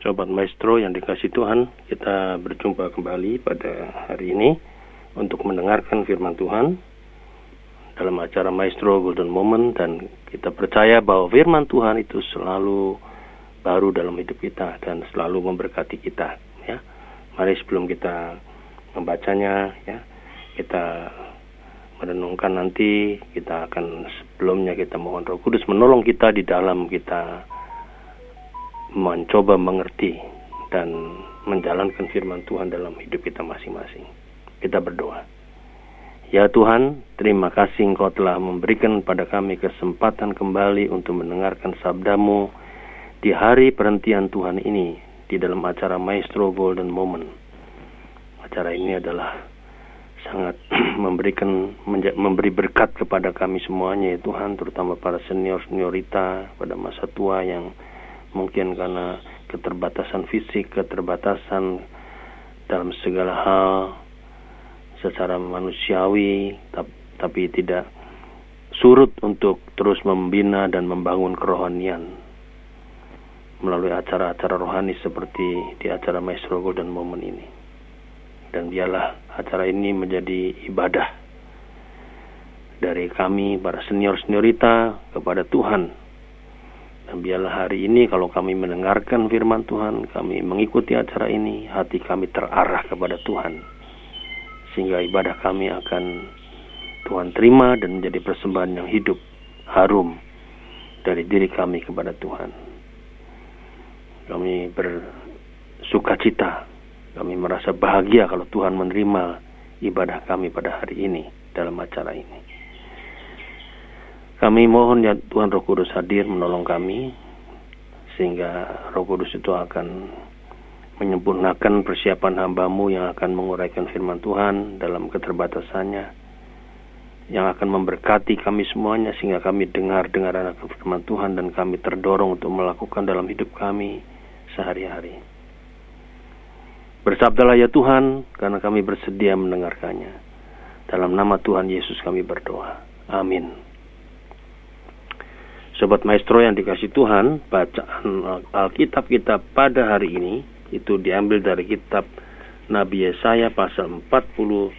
Sobat Maestro yang dikasih Tuhan, kita berjumpa kembali pada hari ini untuk mendengarkan firman Tuhan dalam acara Maestro Golden Moment dan kita percaya bahwa firman Tuhan itu selalu baru dalam hidup kita dan selalu memberkati kita ya. Mari sebelum kita membacanya ya, kita merenungkan nanti kita akan sebelumnya kita mohon Roh Kudus menolong kita di dalam kita mencoba mengerti dan menjalankan firman Tuhan dalam hidup kita masing-masing. Kita berdoa. Ya Tuhan, terima kasih Engkau telah memberikan pada kami kesempatan kembali untuk mendengarkan sabdamu di hari perhentian Tuhan ini di dalam acara Maestro Golden Moment. Acara ini adalah sangat memberikan memberi berkat kepada kami semuanya ya Tuhan, terutama para senior seniorita pada masa tua yang mungkin karena keterbatasan fisik, keterbatasan dalam segala hal secara manusiawi, tapi tidak surut untuk terus membina dan membangun kerohanian melalui acara-acara rohani seperti di acara Maestro Golden Moment ini. Dan biarlah acara ini menjadi ibadah dari kami para senior-seniorita kepada Tuhan biarlah hari ini kalau kami mendengarkan firman Tuhan, kami mengikuti acara ini, hati kami terarah kepada Tuhan. Sehingga ibadah kami akan Tuhan terima dan menjadi persembahan yang hidup, harum dari diri kami kepada Tuhan. Kami bersuka cita, kami merasa bahagia kalau Tuhan menerima ibadah kami pada hari ini dalam acara ini. Kami mohon ya Tuhan Roh Kudus hadir menolong kami sehingga Roh Kudus itu akan menyempurnakan persiapan hambamu yang akan menguraikan firman Tuhan dalam keterbatasannya yang akan memberkati kami semuanya sehingga kami dengar dengar anak firman Tuhan dan kami terdorong untuk melakukan dalam hidup kami sehari-hari. Bersabdalah ya Tuhan karena kami bersedia mendengarkannya. Dalam nama Tuhan Yesus kami berdoa. Amin. Sobat Maestro yang dikasih Tuhan, bacaan Alkitab kita pada hari ini itu diambil dari kitab Nabi Yesaya pasal 49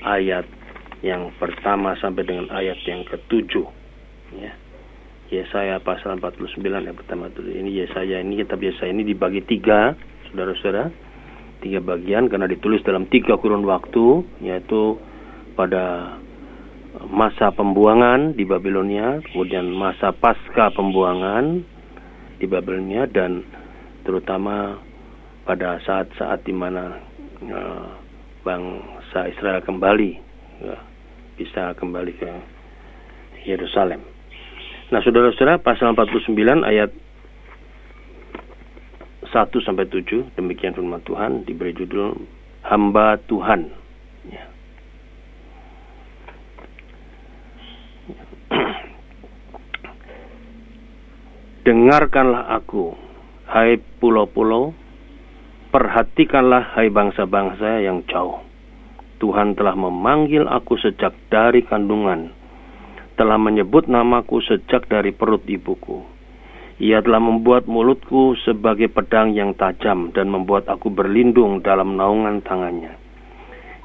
ayat yang pertama sampai dengan ayat yang ketujuh. Ya. Yesaya pasal 49 yang pertama itu ini Yesaya ini kitab Yesaya ini dibagi tiga, saudara-saudara, tiga bagian karena ditulis dalam tiga kurun waktu, yaitu pada masa pembuangan di Babilonia, kemudian masa pasca pembuangan di Babilonia dan terutama pada saat-saat di mana uh, bangsa Israel kembali ya, bisa kembali ke Yerusalem. Nah, saudara-saudara, pasal 49 ayat 1 sampai 7 demikian firman Tuhan diberi judul hamba Tuhan. Ya. Dengarkanlah aku, hai pulau-pulau, perhatikanlah hai bangsa-bangsa yang jauh. Tuhan telah memanggil aku sejak dari kandungan, telah menyebut namaku sejak dari perut ibuku. Ia telah membuat mulutku sebagai pedang yang tajam dan membuat aku berlindung dalam naungan tangannya.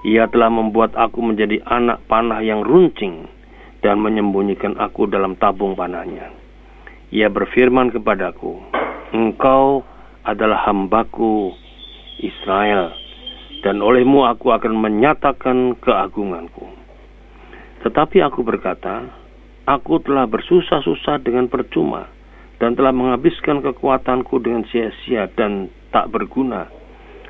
Ia telah membuat aku menjadi anak panah yang runcing dan menyembunyikan aku dalam tabung panahnya. Ia berfirman kepadaku, Engkau adalah hambaku Israel, dan olehmu aku akan menyatakan keagunganku. Tetapi aku berkata, Aku telah bersusah-susah dengan percuma, dan telah menghabiskan kekuatanku dengan sia-sia dan tak berguna.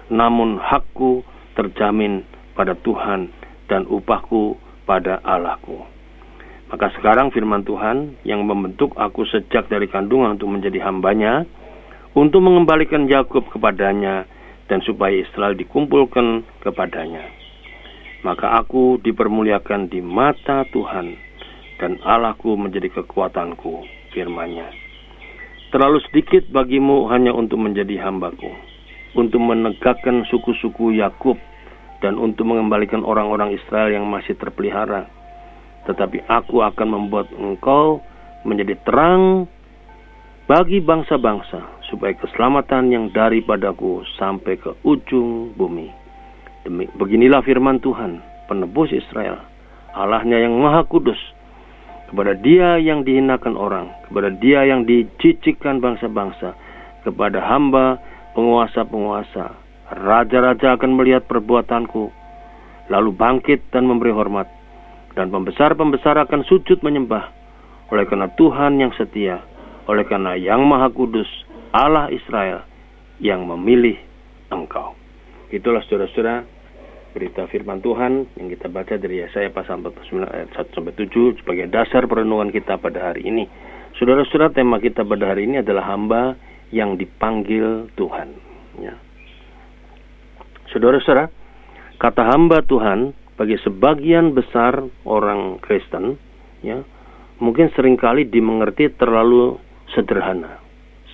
Namun hakku terjamin pada Tuhan dan upahku pada Allahku. Maka sekarang firman Tuhan yang membentuk aku sejak dari kandungan untuk menjadi hambanya, untuk mengembalikan Yakub kepadanya, dan supaya Israel dikumpulkan kepadanya. Maka aku dipermuliakan di mata Tuhan, dan Allahku menjadi kekuatanku, firmannya. Terlalu sedikit bagimu hanya untuk menjadi hambaku, untuk menegakkan suku-suku Yakub, dan untuk mengembalikan orang-orang Israel yang masih terpelihara tetapi aku akan membuat engkau menjadi terang bagi bangsa-bangsa, supaya keselamatan yang daripadaku sampai ke ujung bumi. Demi beginilah firman Tuhan, penebus Israel, Allahnya yang maha kudus, kepada dia yang dihinakan orang, kepada dia yang dicicikkan bangsa-bangsa, kepada hamba penguasa-penguasa. Raja-raja akan melihat perbuatanku, lalu bangkit dan memberi hormat. Dan pembesar-pembesar akan sujud menyembah, oleh karena Tuhan yang setia, oleh karena yang maha kudus, Allah Israel yang memilih engkau. Itulah saudara-saudara berita firman Tuhan yang kita baca dari Yesaya pasal 49 ayat 1 sampai 7 sebagai dasar perenungan kita pada hari ini. Saudara-saudara, tema kita pada hari ini adalah hamba yang dipanggil Tuhan. Ya. Saudara-saudara, kata hamba Tuhan bagi sebagian besar orang Kristen, ya, mungkin sering kali dimengerti terlalu sederhana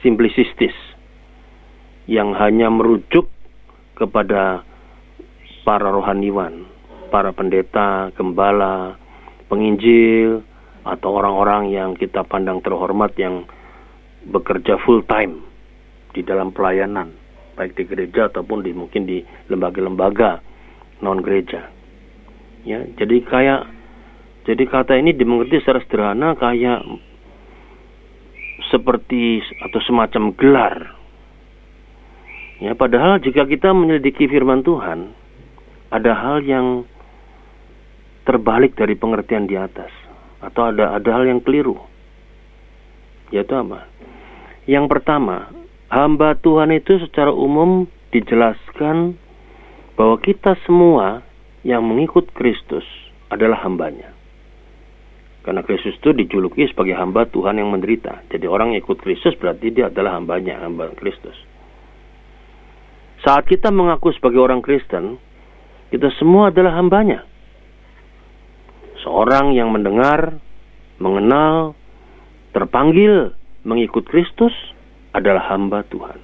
simplisistis yang hanya merujuk kepada para rohaniwan, para pendeta, gembala, penginjil, atau orang-orang yang kita pandang terhormat yang bekerja full time di dalam pelayanan, baik di gereja ataupun di mungkin di lembaga-lembaga non gereja. Ya, jadi kayak jadi kata ini dimengerti secara sederhana kayak seperti atau semacam gelar. Ya, padahal jika kita menyelidiki firman Tuhan, ada hal yang terbalik dari pengertian di atas atau ada ada hal yang keliru. Yaitu apa? Yang pertama, hamba Tuhan itu secara umum dijelaskan bahwa kita semua yang mengikut Kristus adalah hambanya. Karena Kristus itu dijuluki sebagai hamba Tuhan yang menderita. Jadi orang yang ikut Kristus berarti dia adalah hambanya, hamba Kristus. Saat kita mengaku sebagai orang Kristen, kita semua adalah hambanya. Seorang yang mendengar, mengenal, terpanggil mengikut Kristus adalah hamba Tuhan.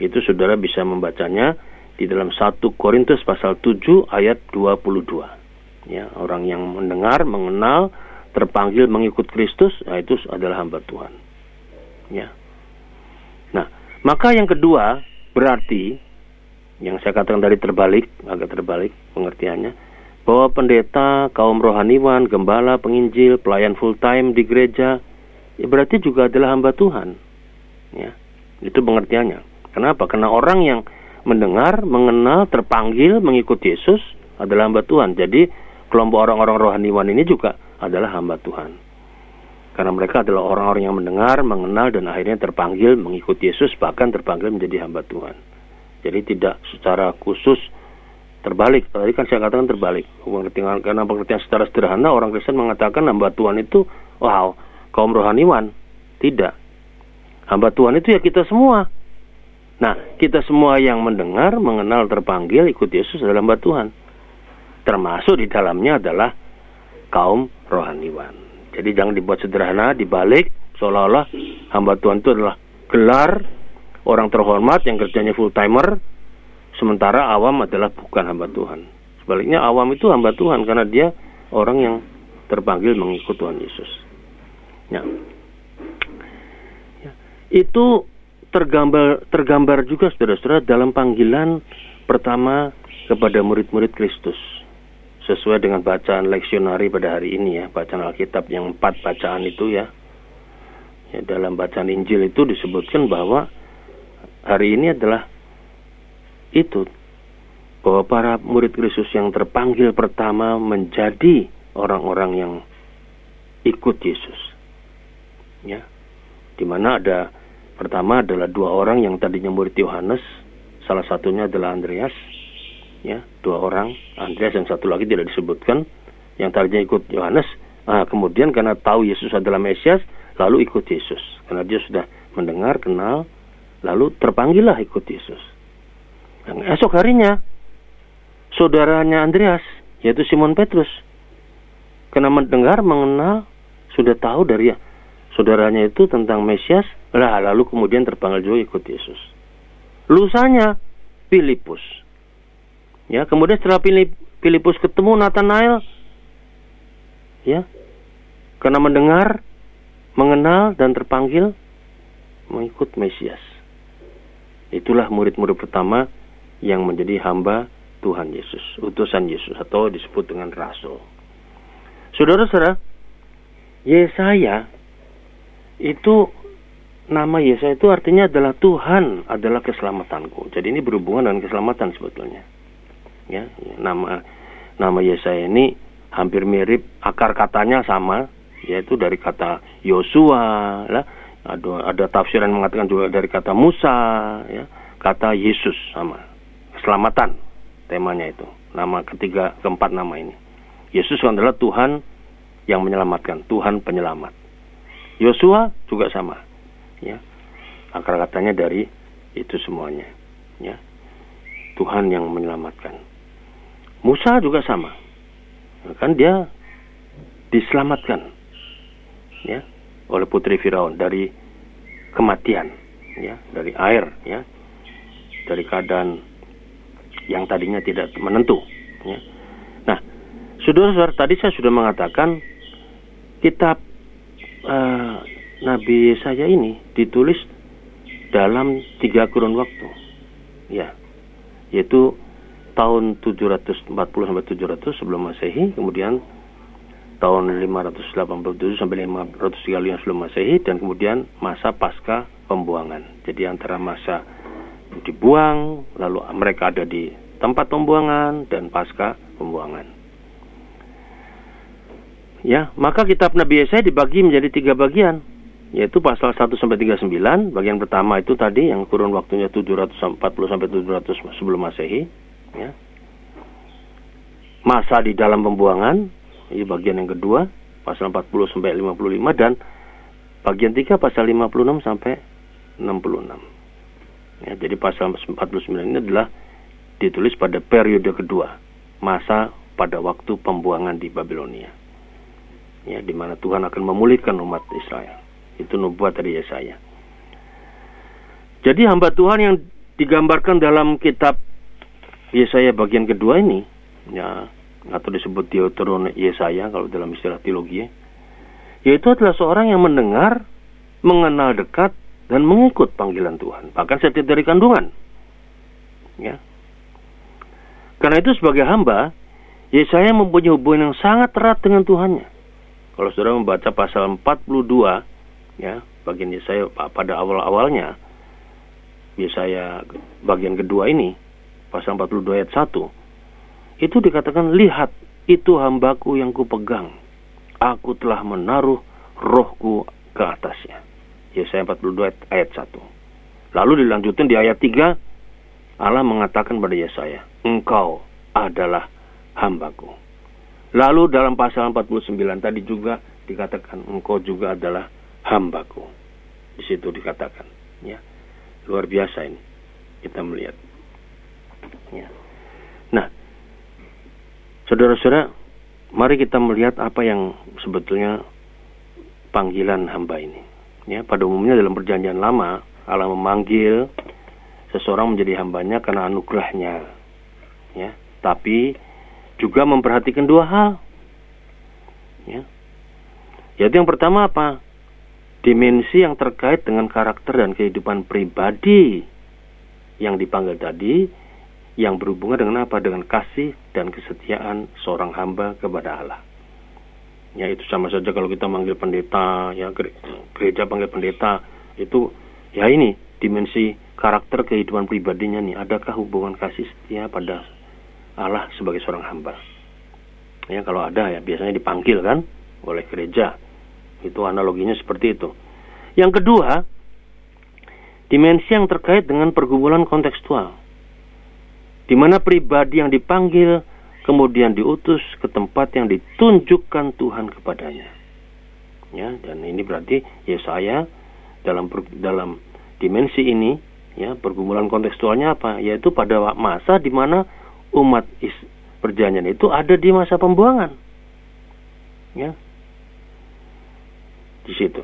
Itu saudara bisa membacanya di dalam 1 Korintus pasal 7 ayat 22. Ya, orang yang mendengar, mengenal, terpanggil mengikut Kristus, nah itu adalah hamba Tuhan. Ya. Nah, maka yang kedua berarti yang saya katakan tadi terbalik, agak terbalik pengertiannya, bahwa pendeta, kaum rohaniwan, gembala, penginjil, pelayan full time di gereja, ya berarti juga adalah hamba Tuhan. Ya, itu pengertiannya. Kenapa? Karena orang yang mendengar, mengenal, terpanggil mengikut Yesus adalah hamba Tuhan. Jadi kelompok orang-orang rohaniwan ini juga adalah hamba Tuhan. Karena mereka adalah orang-orang yang mendengar, mengenal, dan akhirnya terpanggil mengikuti Yesus, bahkan terpanggil menjadi hamba Tuhan. Jadi tidak secara khusus terbalik. Tadi kan saya katakan terbalik. Karena pengertian secara sederhana, orang Kristen mengatakan hamba Tuhan itu, wow, kaum rohaniwan. Tidak. Hamba Tuhan itu ya kita semua. Nah, kita semua yang mendengar, mengenal, terpanggil, ikut Yesus adalah hamba Tuhan. Termasuk di dalamnya adalah kaum rohaniwan. Jadi jangan dibuat sederhana, dibalik seolah-olah hamba Tuhan itu adalah gelar orang terhormat yang kerjanya full timer, sementara awam adalah bukan hamba Tuhan. Sebaliknya awam itu hamba Tuhan karena dia orang yang terpanggil mengikut Tuhan Yesus. Ya. ya. Itu tergambar tergambar juga saudara-saudara dalam panggilan pertama kepada murid-murid Kristus sesuai dengan bacaan leksionari pada hari ini ya, bacaan Alkitab yang empat bacaan itu ya. ya. Dalam bacaan Injil itu disebutkan bahwa hari ini adalah itu bahwa para murid Kristus yang terpanggil pertama menjadi orang-orang yang ikut Yesus. Ya. Di mana ada pertama adalah dua orang yang tadinya murid Yohanes, salah satunya adalah Andreas ya dua orang Andreas dan satu lagi tidak disebutkan yang tadinya ikut Yohanes. Nah, kemudian karena tahu Yesus adalah Mesias lalu ikut Yesus. Karena dia sudah mendengar kenal lalu terpanggillah ikut Yesus. Nah, esok harinya saudaranya Andreas yaitu Simon Petrus karena mendengar mengenal sudah tahu dari saudaranya itu tentang Mesias lah lalu kemudian terpanggil juga ikut Yesus lusanya Filipus Ya, kemudian setelah Filipus ketemu Nathanael, ya, karena mendengar, mengenal dan terpanggil, mengikut Mesias. Itulah murid-murid pertama yang menjadi hamba Tuhan Yesus, utusan Yesus atau disebut dengan rasul. Saudara-saudara, Yesaya itu nama Yesaya itu artinya adalah Tuhan adalah keselamatanku. Jadi ini berhubungan dengan keselamatan sebetulnya. Ya, nama nama Yesaya ini hampir mirip akar katanya sama yaitu dari kata Yosua lah. Ada ada tafsiran mengatakan juga dari kata Musa ya kata Yesus sama. Keselamatan temanya itu nama ketiga keempat nama ini. Yesus adalah Tuhan yang menyelamatkan Tuhan penyelamat. Yosua juga sama ya. Akar katanya dari itu semuanya. Ya. Tuhan yang menyelamatkan. Musa juga sama. Kan dia diselamatkan. Ya. Oleh putri Firaun dari kematian. Ya. Dari air ya. Dari keadaan yang tadinya tidak menentu. Ya. Nah saudara-saudara tadi saya sudah mengatakan kitab uh, Nabi saya ini ditulis dalam tiga kurun waktu. Ya, yaitu tahun 740 sampai 700 sebelum Masehi, kemudian tahun 587 sampai 535 sebelum Masehi dan kemudian masa pasca pembuangan. Jadi antara masa dibuang lalu mereka ada di tempat pembuangan dan pasca pembuangan. Ya, maka kitab Nabi Yesaya dibagi menjadi tiga bagian yaitu pasal 1 sampai 39 bagian pertama itu tadi yang kurun waktunya 740 sampai 700 sebelum Masehi ya. Masa di dalam pembuangan ini bagian yang kedua pasal 40 sampai 55 dan bagian 3 pasal 56 sampai 66. Ya, jadi pasal 49 ini adalah ditulis pada periode kedua masa pada waktu pembuangan di Babilonia. Ya, di mana Tuhan akan memulihkan umat Israel. Itu nubuat dari Yesaya. Jadi hamba Tuhan yang digambarkan dalam kitab Yesaya bagian kedua ini, ya atau disebut Deuteron Yesaya kalau dalam istilah teologi, yaitu adalah seorang yang mendengar, mengenal dekat, dan mengikut panggilan Tuhan, bahkan setiap dari kandungan. Ya. Karena itu sebagai hamba, Yesaya mempunyai hubungan yang sangat erat dengan Tuhannya. Kalau saudara membaca pasal 42 ya bagian Yesaya pada awal-awalnya Yesaya bagian kedua ini pasal 42 ayat 1 itu dikatakan lihat itu hambaku yang kupegang. Aku telah menaruh rohku ke atasnya. Yesaya 42 ayat 1 lalu dilanjutin di ayat 3 Allah mengatakan pada Yesaya engkau adalah hambaku. Lalu dalam pasal 49 tadi juga dikatakan engkau juga adalah hambaku. Di situ dikatakan, ya. Luar biasa ini kita melihat. Ya. Nah, saudara-saudara, mari kita melihat apa yang sebetulnya panggilan hamba ini. Ya, pada umumnya dalam perjanjian lama, Allah memanggil seseorang menjadi hambanya karena anugerahnya. Ya, tapi juga memperhatikan dua hal. Ya. Yaitu yang pertama apa? Dimensi yang terkait dengan karakter dan kehidupan pribadi yang dipanggil tadi yang berhubungan dengan apa? Dengan kasih dan kesetiaan seorang hamba kepada Allah. Ya itu sama saja kalau kita manggil pendeta, ya gereja panggil pendeta, itu ya ini dimensi karakter kehidupan pribadinya nih. Adakah hubungan kasih setia pada Allah sebagai seorang hamba? Ya kalau ada ya biasanya dipanggil kan oleh gereja itu analoginya seperti itu. Yang kedua, dimensi yang terkait dengan pergumulan kontekstual. Di mana pribadi yang dipanggil kemudian diutus ke tempat yang ditunjukkan Tuhan kepadanya. Ya, dan ini berarti Yesaya dalam dalam dimensi ini ya pergumulan kontekstualnya apa? Yaitu pada masa di mana umat is, perjanjian itu ada di masa pembuangan. Ya, di situ.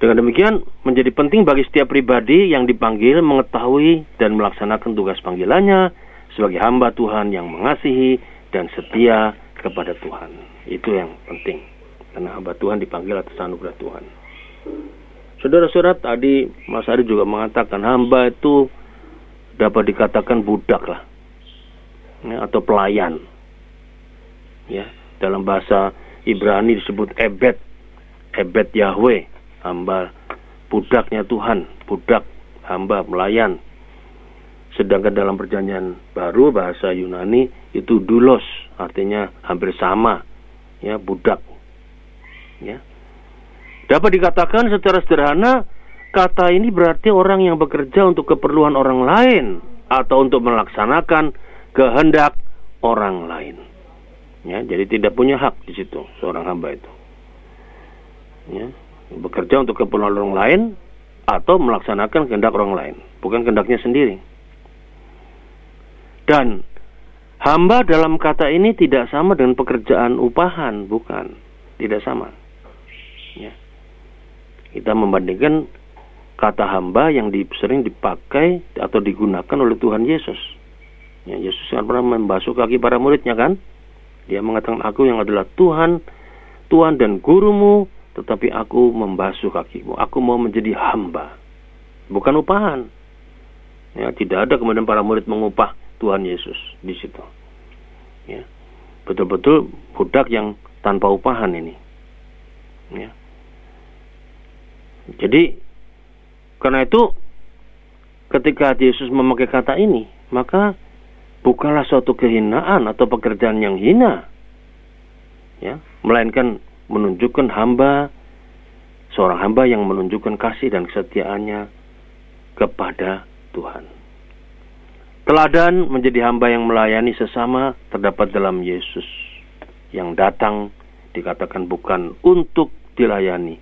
Dengan demikian, menjadi penting bagi setiap pribadi yang dipanggil mengetahui dan melaksanakan tugas panggilannya sebagai hamba Tuhan yang mengasihi dan setia kepada Tuhan. Itu yang penting. Karena hamba Tuhan dipanggil atas anugerah Tuhan. Saudara-saudara tadi Mas Ari juga mengatakan hamba itu dapat dikatakan budak lah ya, atau pelayan. Ya, dalam bahasa Ibrani disebut ebed, ebed Yahweh, hamba budaknya Tuhan, budak hamba pelayan. Sedangkan dalam perjanjian baru bahasa Yunani itu dulos, artinya hampir sama, ya budak. Ya. Dapat dikatakan secara sederhana kata ini berarti orang yang bekerja untuk keperluan orang lain atau untuk melaksanakan kehendak orang lain. Ya, jadi tidak punya hak di situ seorang hamba itu. Ya, bekerja untuk keperluan orang lain atau melaksanakan kehendak orang lain, bukan kehendaknya sendiri. Dan hamba dalam kata ini tidak sama dengan pekerjaan upahan, bukan, tidak sama. Ya. Kita membandingkan kata hamba yang di, sering dipakai atau digunakan oleh Tuhan Yesus. Ya, Yesus kan pernah membasuh kaki para muridnya kan? Dia mengatakan aku yang adalah Tuhan, Tuhan dan gurumu, tetapi aku membasuh kakimu. Aku mau menjadi hamba, bukan upahan. Ya, tidak ada kemudian para murid mengupah Tuhan Yesus di situ. Ya. Betul-betul budak yang tanpa upahan ini. Ya. Jadi karena itu ketika Yesus memakai kata ini, maka bukanlah suatu kehinaan atau pekerjaan yang hina. Ya, melainkan menunjukkan hamba seorang hamba yang menunjukkan kasih dan kesetiaannya kepada Tuhan. Teladan menjadi hamba yang melayani sesama terdapat dalam Yesus yang datang dikatakan bukan untuk dilayani,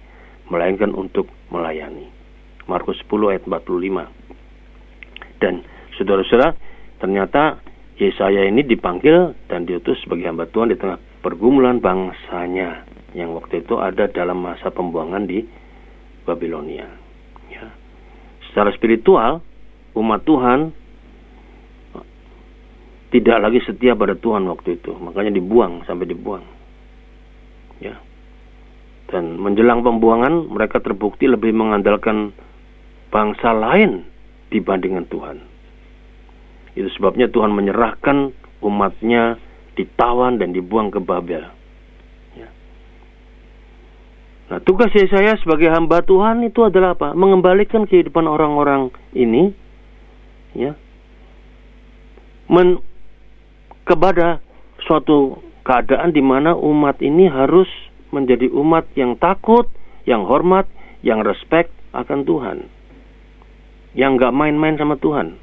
melainkan untuk melayani. Markus 10 ayat 45. Dan saudara-saudara, ternyata Yesaya ini dipanggil dan diutus sebagai hamba Tuhan di tengah pergumulan bangsanya yang waktu itu ada dalam masa pembuangan di Babilonia. Ya. Secara spiritual, umat Tuhan tidak lagi setia pada Tuhan waktu itu, makanya dibuang sampai dibuang. Ya. Dan menjelang pembuangan mereka terbukti lebih mengandalkan bangsa lain dibandingkan Tuhan. Itu sebabnya Tuhan menyerahkan umatnya ditawan dan dibuang ke Babel. Nah, tugas saya sebagai hamba Tuhan itu adalah apa? Mengembalikan kehidupan orang-orang ini, ya, men kepada suatu keadaan di mana umat ini harus menjadi umat yang takut, yang hormat, yang respect akan Tuhan. Yang nggak main-main sama Tuhan.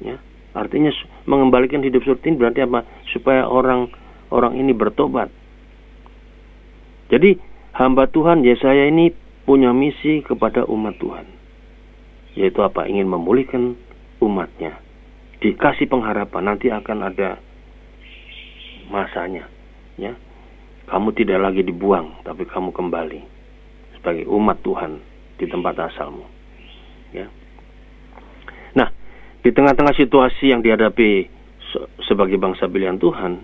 Ya, artinya mengembalikan hidup seperti ini berarti apa? Supaya orang orang ini bertobat. Jadi hamba Tuhan Yesaya ini punya misi kepada umat Tuhan. Yaitu apa? Ingin memulihkan umatnya. Dikasih pengharapan nanti akan ada masanya ya kamu tidak lagi dibuang tapi kamu kembali sebagai umat Tuhan di tempat asalmu ya nah di tengah-tengah situasi yang dihadapi sebagai bangsa pilihan Tuhan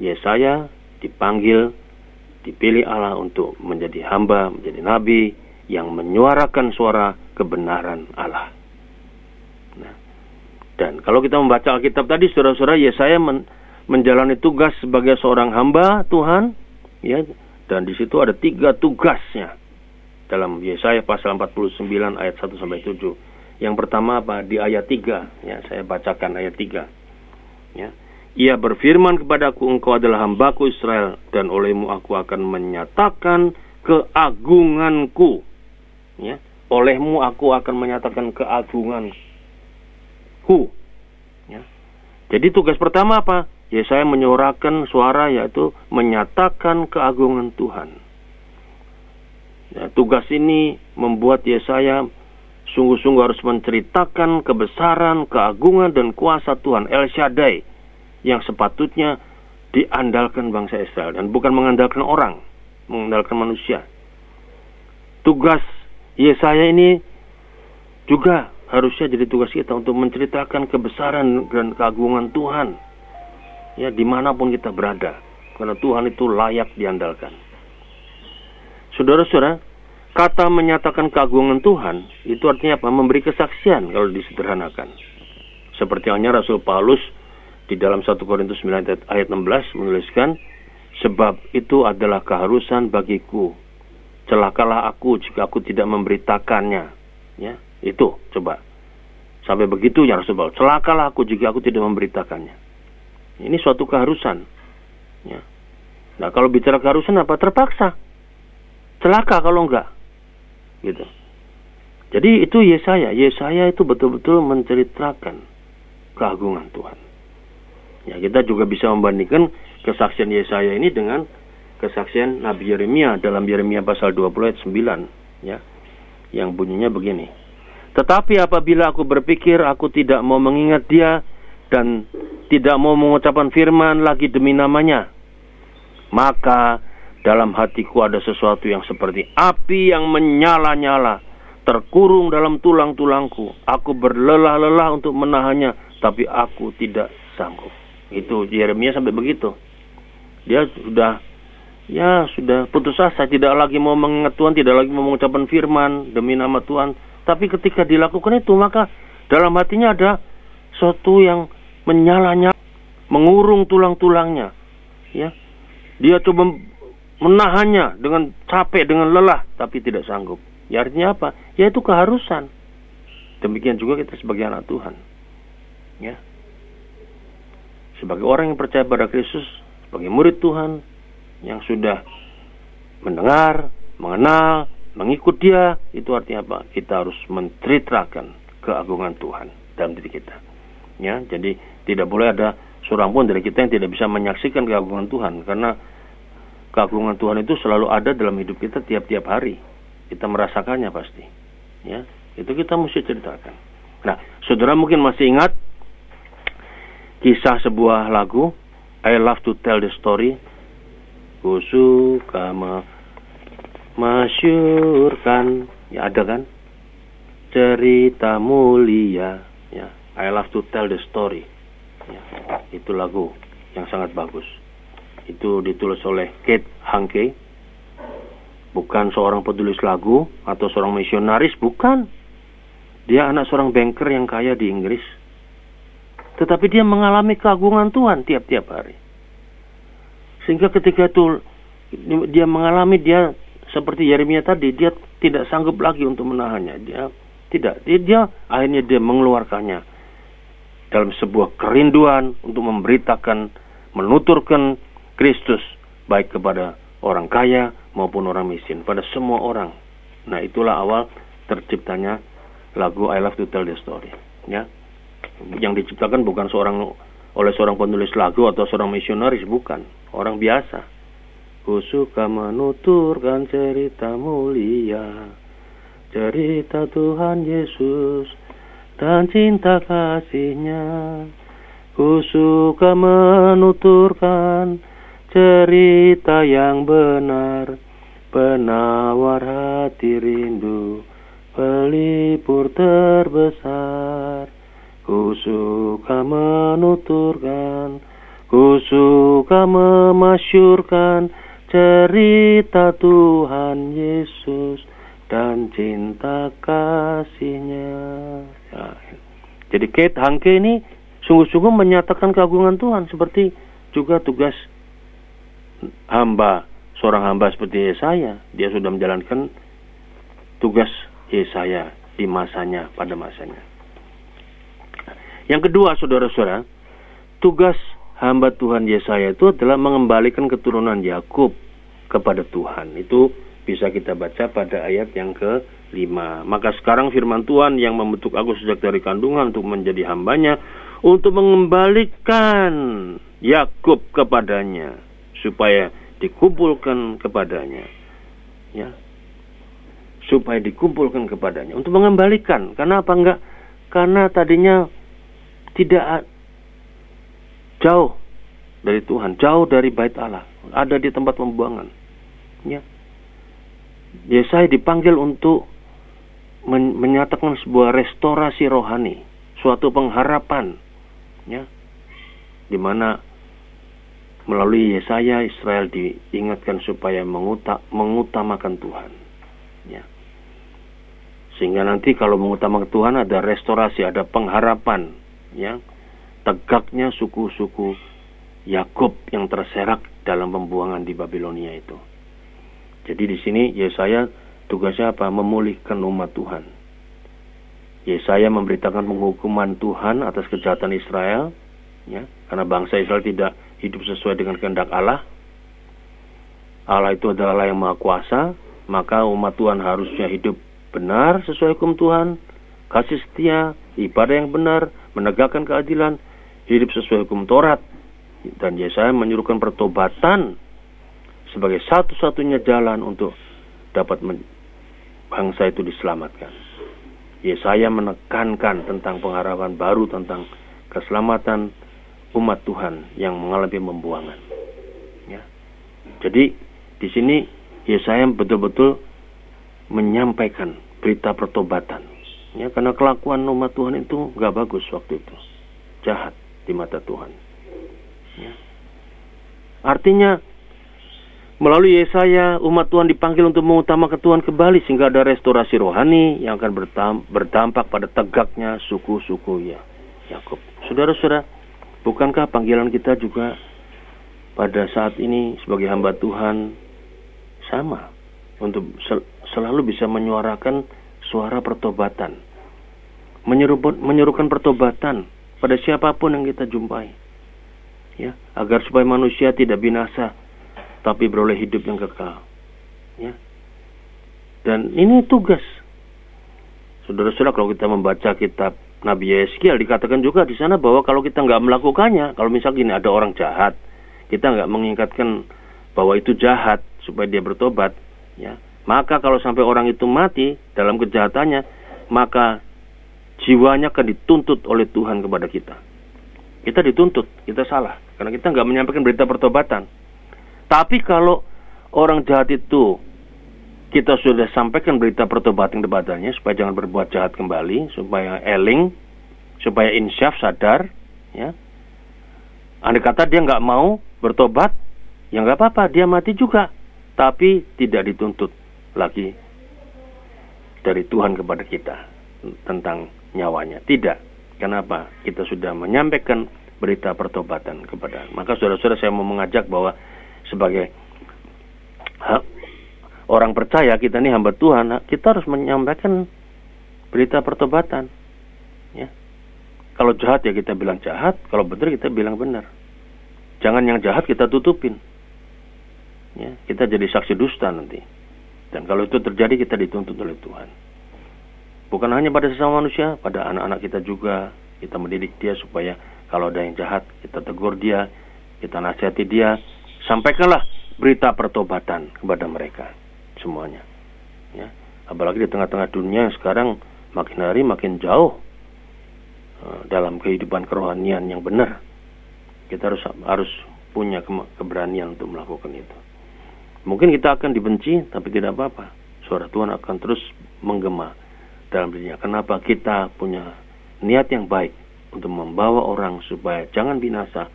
Yesaya dipanggil dipilih Allah untuk menjadi hamba menjadi nabi yang menyuarakan suara kebenaran Allah nah, dan kalau kita membaca Alkitab tadi saudara-saudara Yesaya men menjalani tugas sebagai seorang hamba Tuhan, ya, dan di situ ada tiga tugasnya dalam Yesaya pasal 49 ayat 1 sampai 7. Yang pertama apa? Di ayat 3, ya, saya bacakan ayat 3. Ya. Ia berfirman kepadaku, engkau adalah hambaku Israel, dan olehmu aku akan menyatakan keagunganku. Ya. Olehmu aku akan menyatakan keagunganku. Ya. Jadi tugas pertama apa? Yesaya menyuarakan suara yaitu menyatakan keagungan Tuhan. Ya, tugas ini membuat Yesaya sungguh-sungguh harus menceritakan kebesaran, keagungan, dan kuasa Tuhan El Shaddai yang sepatutnya diandalkan bangsa Israel dan bukan mengandalkan orang, mengandalkan manusia. Tugas Yesaya ini juga harusnya jadi tugas kita untuk menceritakan kebesaran dan keagungan Tuhan ya di mana pun kita berada karena Tuhan itu layak diandalkan saudara-saudara kata menyatakan keagungan Tuhan itu artinya apa? Memberi kesaksian kalau disederhanakan. Seperti halnya Rasul Paulus di dalam 1 Korintus 9 ayat 16 menuliskan sebab itu adalah keharusan bagiku. Celakalah aku jika aku tidak memberitakannya. Ya itu coba. Sampai begitu ya Paulus celakalah aku jika aku tidak memberitakannya. Ini suatu keharusan. Ya. Nah kalau bicara keharusan apa? Terpaksa. Celaka kalau enggak. Gitu. Jadi itu Yesaya. Yesaya itu betul-betul menceritakan keagungan Tuhan Ya, kita juga bisa membandingkan kesaksian Yesaya ini dengan kesaksian Nabi Yeremia dalam Yeremia pasal 20 ayat 9 ya. Yang bunyinya begini. Tetapi apabila aku berpikir aku tidak mau mengingat dia dan tidak mau mengucapkan firman lagi demi namanya, maka dalam hatiku ada sesuatu yang seperti api yang menyala-nyala, terkurung dalam tulang-tulangku. Aku berlelah-lelah untuk menahannya, tapi aku tidak sanggup. Itu Yeremia sampai begitu. Dia sudah ya sudah putus asa, tidak lagi mau mengingat Tuhan, tidak lagi mau mengucapkan firman demi nama Tuhan. Tapi ketika dilakukan itu, maka dalam hatinya ada sesuatu yang menyalanya, mengurung tulang-tulangnya. Ya, dia coba menahannya dengan capek, dengan lelah, tapi tidak sanggup. Ya artinya apa? Ya itu keharusan. Demikian juga kita sebagai anak Tuhan. Ya, sebagai orang yang percaya pada Kristus, sebagai murid Tuhan yang sudah mendengar, mengenal, mengikut Dia, itu artinya apa? Kita harus menceritakan keagungan Tuhan dalam diri kita. Ya, jadi tidak boleh ada seorang pun dari kita yang tidak bisa menyaksikan keagungan Tuhan karena keagungan Tuhan itu selalu ada dalam hidup kita tiap-tiap hari. Kita merasakannya pasti. Ya, itu kita mesti ceritakan. Nah, saudara mungkin masih ingat kisah sebuah lagu I love to tell the story. Ku suka ma masyurkan ya ada kan? Cerita mulia. Ya I love to tell the story. Ya itu lagu yang sangat bagus. Itu ditulis oleh Kate Hanke bukan seorang penulis lagu atau seorang misionaris bukan. Dia anak seorang banker yang kaya di Inggris tetapi dia mengalami keagungan Tuhan tiap-tiap hari. Sehingga ketika itu dia mengalami dia seperti Yeremia tadi, dia tidak sanggup lagi untuk menahannya. Dia tidak, dia, dia akhirnya dia mengeluarkannya dalam sebuah kerinduan untuk memberitakan, menuturkan Kristus baik kepada orang kaya maupun orang miskin, pada semua orang. Nah, itulah awal terciptanya lagu I Love to Tell the Story, ya yang diciptakan bukan seorang oleh seorang penulis lagu atau seorang misionaris bukan. Orang biasa. Ku suka menuturkan cerita mulia cerita Tuhan Yesus dan cinta kasihnya. Ku suka menuturkan cerita yang benar penawar hati rindu pelipur terbesar Ku suka menuturkan, ku suka memasyurkan cerita Tuhan Yesus dan cinta kasihnya. Ya. Jadi Kate Hangke ini sungguh-sungguh menyatakan keagungan Tuhan seperti juga tugas hamba seorang hamba seperti Yesaya. Dia sudah menjalankan tugas Yesaya di masanya pada masanya. Yang kedua, saudara-saudara, tugas hamba Tuhan Yesaya itu adalah mengembalikan keturunan Yakub kepada Tuhan. Itu bisa kita baca pada ayat yang ke-5. Maka sekarang firman Tuhan yang membentuk aku sejak dari kandungan untuk menjadi hambanya, untuk mengembalikan Yakub kepadanya, supaya dikumpulkan kepadanya. Ya, supaya dikumpulkan kepadanya untuk mengembalikan karena apa enggak karena tadinya tidak jauh dari Tuhan, jauh dari bait Allah, ada di tempat pembuangan. Ya. Yesaya dipanggil untuk men menyatakan sebuah restorasi rohani, suatu pengharapan, ya, di mana melalui Yesaya Israel diingatkan supaya mengutak, mengutamakan Tuhan, ya Sehingga nanti kalau mengutamakan Tuhan ada restorasi, ada pengharapan, ya. Tegaknya suku-suku Yakub yang terserak dalam pembuangan di Babilonia itu. Jadi di sini Yesaya tugasnya apa? Memulihkan umat Tuhan. Yesaya memberitakan penghukuman Tuhan atas kejahatan Israel, ya, karena bangsa Israel tidak hidup sesuai dengan kehendak Allah. Allah itu adalah Allah yang maha kuasa, maka umat Tuhan harusnya hidup benar sesuai hukum Tuhan, kasih setia, ibadah yang benar, menegakkan keadilan, hidup sesuai hukum Taurat. Dan Yesaya menyuruhkan pertobatan sebagai satu-satunya jalan untuk dapat bangsa itu diselamatkan. Yesaya menekankan tentang pengharapan baru tentang keselamatan umat Tuhan yang mengalami pembuangan. Ya. Jadi di sini Yesaya betul-betul menyampaikan berita pertobatan. Ya, karena kelakuan umat Tuhan itu gak bagus waktu itu, jahat di mata Tuhan. Ya. Artinya Melalui Yesaya, umat Tuhan dipanggil untuk mengutamakan Tuhan kembali sehingga ada restorasi rohani yang akan berdampak pada tegaknya suku-suku ya Yakub. Saudara-saudara, bukankah panggilan kita juga pada saat ini sebagai hamba Tuhan sama untuk sel selalu bisa menyuarakan suara pertobatan, menyerukan pertobatan pada siapa pun yang kita jumpai, ya, agar supaya manusia tidak binasa, tapi beroleh hidup yang kekal. Ya. Dan ini tugas. Saudara-saudara kalau kita membaca kitab Nabi Yeskiel dikatakan juga di sana bahwa kalau kita nggak melakukannya, kalau misalnya gini ada orang jahat, kita nggak mengingatkan bahwa itu jahat supaya dia bertobat, ya. Maka kalau sampai orang itu mati dalam kejahatannya, maka jiwanya akan dituntut oleh Tuhan kepada kita. Kita dituntut, kita salah karena kita nggak menyampaikan berita pertobatan. Tapi kalau orang jahat itu kita sudah sampaikan berita pertobatan kepadanya supaya jangan berbuat jahat kembali, supaya eling, supaya insyaf sadar, ya. Andai kata dia nggak mau bertobat, ya nggak apa-apa, dia mati juga, tapi tidak dituntut lagi dari Tuhan kepada kita tentang nyawanya. Tidak. Kenapa? Kita sudah menyampaikan berita pertobatan kepada. Maka saudara-saudara saya mau mengajak bahwa sebagai orang percaya kita ini hamba Tuhan, kita harus menyampaikan berita pertobatan. Ya. Kalau jahat ya kita bilang jahat, kalau benar kita bilang benar. Jangan yang jahat kita tutupin. Ya, kita jadi saksi dusta nanti. Dan kalau itu terjadi kita dituntut oleh Tuhan. Bukan hanya pada sesama manusia, pada anak-anak kita juga. Kita mendidik dia supaya kalau ada yang jahat, kita tegur dia, kita nasihati dia, sampaikanlah berita pertobatan kepada mereka semuanya. Ya. Apalagi di tengah-tengah dunia sekarang makin hari makin jauh uh, dalam kehidupan kerohanian yang benar. Kita harus harus punya ke keberanian untuk melakukan itu. Mungkin kita akan dibenci, tapi tidak apa-apa. Suara Tuhan akan terus menggema dalam dirinya. Kenapa kita punya niat yang baik untuk membawa orang supaya jangan binasa,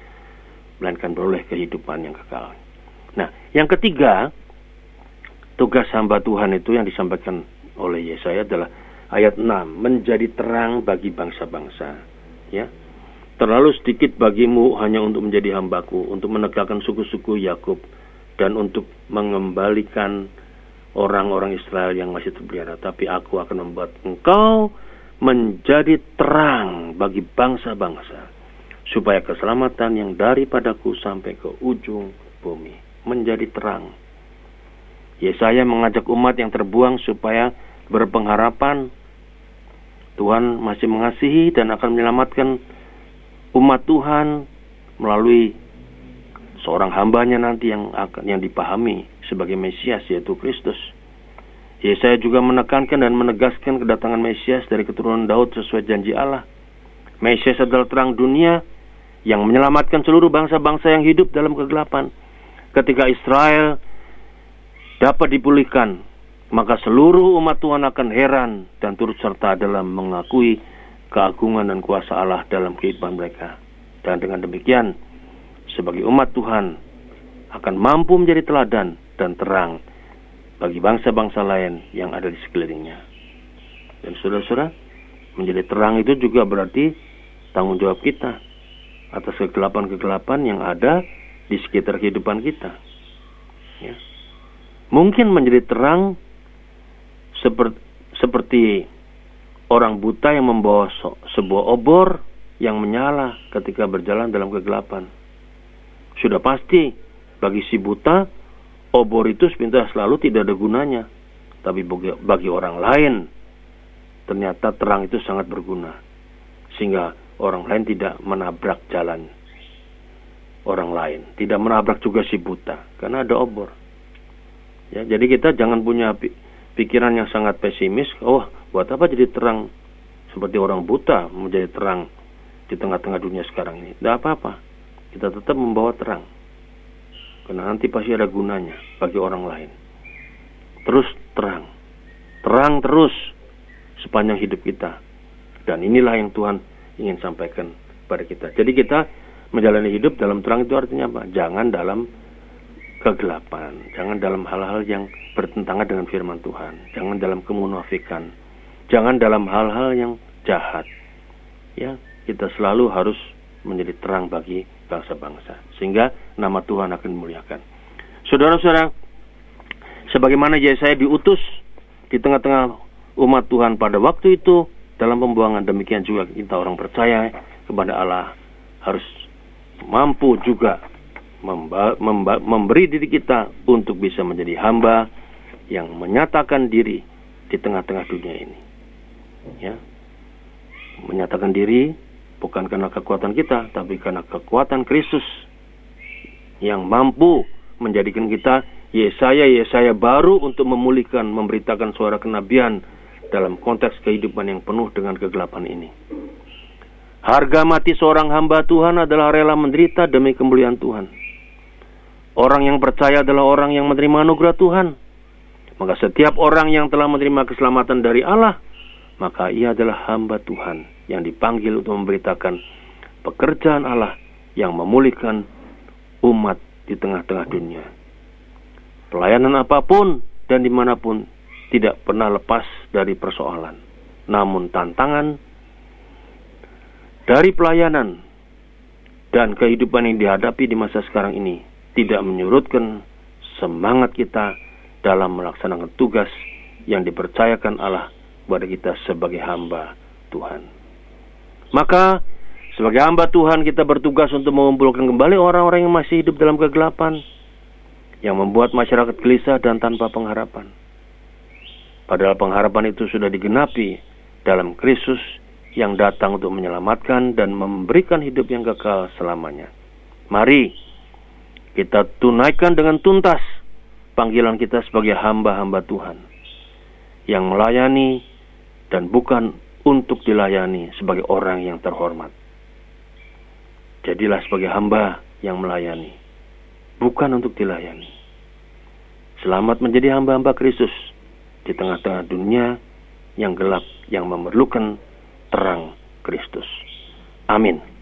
melainkan beroleh kehidupan yang kekal. Nah, yang ketiga, tugas hamba Tuhan itu yang disampaikan oleh Yesaya adalah ayat 6, menjadi terang bagi bangsa-bangsa. Ya. Terlalu sedikit bagimu hanya untuk menjadi hambaku, untuk menegakkan suku-suku Yakub dan untuk mengembalikan orang-orang Israel yang masih terpelihara. Tapi aku akan membuat engkau menjadi terang bagi bangsa-bangsa supaya keselamatan yang daripadaku sampai ke ujung bumi menjadi terang. Yesaya mengajak umat yang terbuang supaya berpengharapan Tuhan masih mengasihi dan akan menyelamatkan umat Tuhan melalui seorang hambanya nanti yang akan yang dipahami sebagai Mesias yaitu Kristus. Yesaya juga menekankan dan menegaskan kedatangan Mesias dari keturunan Daud sesuai janji Allah. Mesias adalah terang dunia yang menyelamatkan seluruh bangsa-bangsa yang hidup dalam kegelapan. Ketika Israel dapat dipulihkan, maka seluruh umat Tuhan akan heran dan turut serta dalam mengakui keagungan dan kuasa Allah dalam kehidupan mereka. Dan dengan demikian, sebagai umat Tuhan akan mampu menjadi teladan dan terang bagi bangsa-bangsa lain yang ada di sekelilingnya. Dan saudara-saudara, menjadi terang itu juga berarti tanggung jawab kita atas kegelapan-kegelapan yang ada di sekitar kehidupan kita. Ya. Mungkin menjadi terang seperti, seperti orang buta yang membawa sebuah obor yang menyala ketika berjalan dalam kegelapan. Sudah pasti bagi si buta obor itu sebentar selalu tidak ada gunanya. Tapi bagi, bagi orang lain ternyata terang itu sangat berguna. Sehingga orang lain tidak menabrak jalan orang lain. Tidak menabrak juga si buta. Karena ada obor. Ya, jadi kita jangan punya pikiran yang sangat pesimis. Oh, buat apa jadi terang? Seperti orang buta menjadi terang di tengah-tengah dunia sekarang ini. Tidak apa-apa. Kita tetap membawa terang. Karena nanti pasti ada gunanya bagi orang lain. Terus terang. Terang terus sepanjang hidup kita. Dan inilah yang Tuhan ingin sampaikan pada kita. Jadi kita menjalani hidup dalam terang itu artinya apa? Jangan dalam kegelapan. Jangan dalam hal-hal yang bertentangan dengan firman Tuhan. Jangan dalam kemunafikan. Jangan dalam hal-hal yang jahat. Ya, kita selalu harus menjadi terang bagi bangsa-bangsa. Sehingga nama Tuhan akan dimuliakan. Saudara-saudara, sebagaimana Yesaya diutus di tengah-tengah umat Tuhan pada waktu itu dalam pembuangan demikian juga kita orang percaya kepada Allah harus mampu juga memba, memba, memberi diri kita untuk bisa menjadi hamba yang menyatakan diri di tengah-tengah dunia ini. Ya. Menyatakan diri bukan karena kekuatan kita, tapi karena kekuatan Kristus yang mampu menjadikan kita Yesaya Yesaya baru untuk memulihkan, memberitakan suara kenabian dalam konteks kehidupan yang penuh dengan kegelapan ini. Harga mati seorang hamba Tuhan adalah rela menderita demi kemuliaan Tuhan. Orang yang percaya adalah orang yang menerima anugerah Tuhan. Maka setiap orang yang telah menerima keselamatan dari Allah, maka ia adalah hamba Tuhan yang dipanggil untuk memberitakan pekerjaan Allah yang memulihkan umat di tengah-tengah dunia. Pelayanan apa pun dan di mana pun tidak pernah lepas dari persoalan. Namun tantangan dari pelayanan dan kehidupan yang dihadapi di masa sekarang ini tidak menyurutkan semangat kita dalam melaksanakan tugas yang dipercayakan Allah kepada kita sebagai hamba Tuhan. Maka sebagai hamba Tuhan kita bertugas untuk mengumpulkan kembali orang-orang yang masih hidup dalam kegelapan yang membuat masyarakat gelisah dan tanpa pengharapan. Padahal pengharapan itu sudah digenapi dalam Kristus yang datang untuk menyelamatkan dan memberikan hidup yang kekal selamanya. Mari kita tunaikan dengan tuntas panggilan kita sebagai hamba-hamba Tuhan yang melayani dan bukan untuk dilayani sebagai orang yang terhormat. Jadilah sebagai hamba yang melayani, bukan untuk dilayani. Selamat menjadi hamba-hamba Kristus di tengah-tengah dunia yang gelap, yang memerlukan terang Kristus. Amin.